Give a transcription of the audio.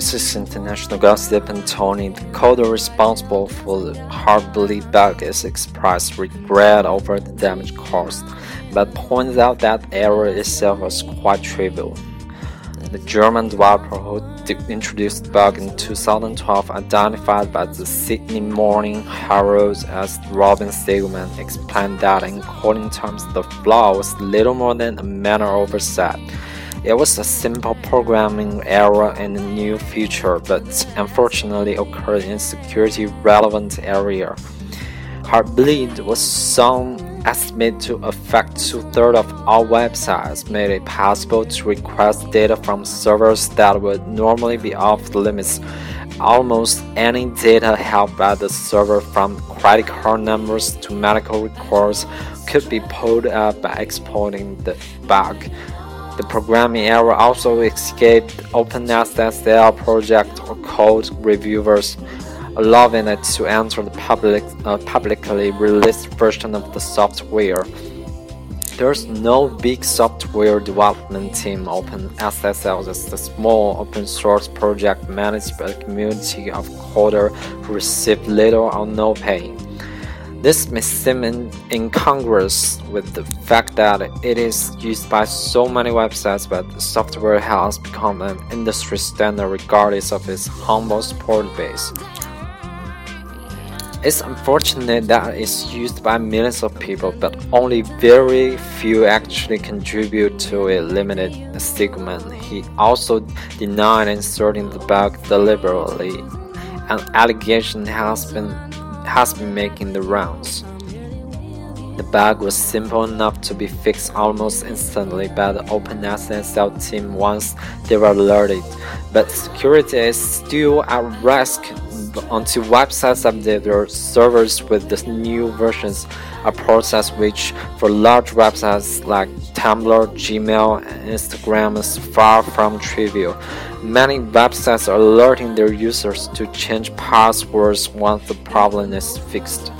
This is international gossip and Tony, the coder responsible for the Heartbleed bug, is expressed regret over the damage caused, but points out that error itself was quite trivial. The German developer who introduced the bug in 2012, identified by the Sydney Morning Herald as Robin Seggelmann, explained that in coding terms the flaw was little more than a minor oversight. It was a simple programming error and a new feature, but unfortunately occurred in a security relevant area. Heartbleed was some estimated to affect two-thirds of all websites, made it possible to request data from servers that would normally be off limits. Almost any data held by the server from credit card numbers to medical records could be pulled up by exploiting the bug. The programming error also escaped open OpenSSL project code reviewers allowing it to enter the public, uh, publicly released version of the software. There's no big software development team. OpenSSL is a small open source project managed by a community of coders who receive little or no pay. This may seem incongruous with the fact that it is used by so many websites, but the software has become an industry standard regardless of its humble support base. It's unfortunate that it's used by millions of people, but only very few actually contribute to it. Limited Seggelmann. He also denied inserting the bug deliberately. An allegation has been has been making the rounds. The bug was simple enough to be fixed almost instantly by the OpenSSL team once they were alerted, but security is still at risk until websites update their servers with the new versions, a process which for large websites like Tumblr, Gmail, and Instagram is far from trivial. Many websites are alerting their users to change passwords once the problem is fixed.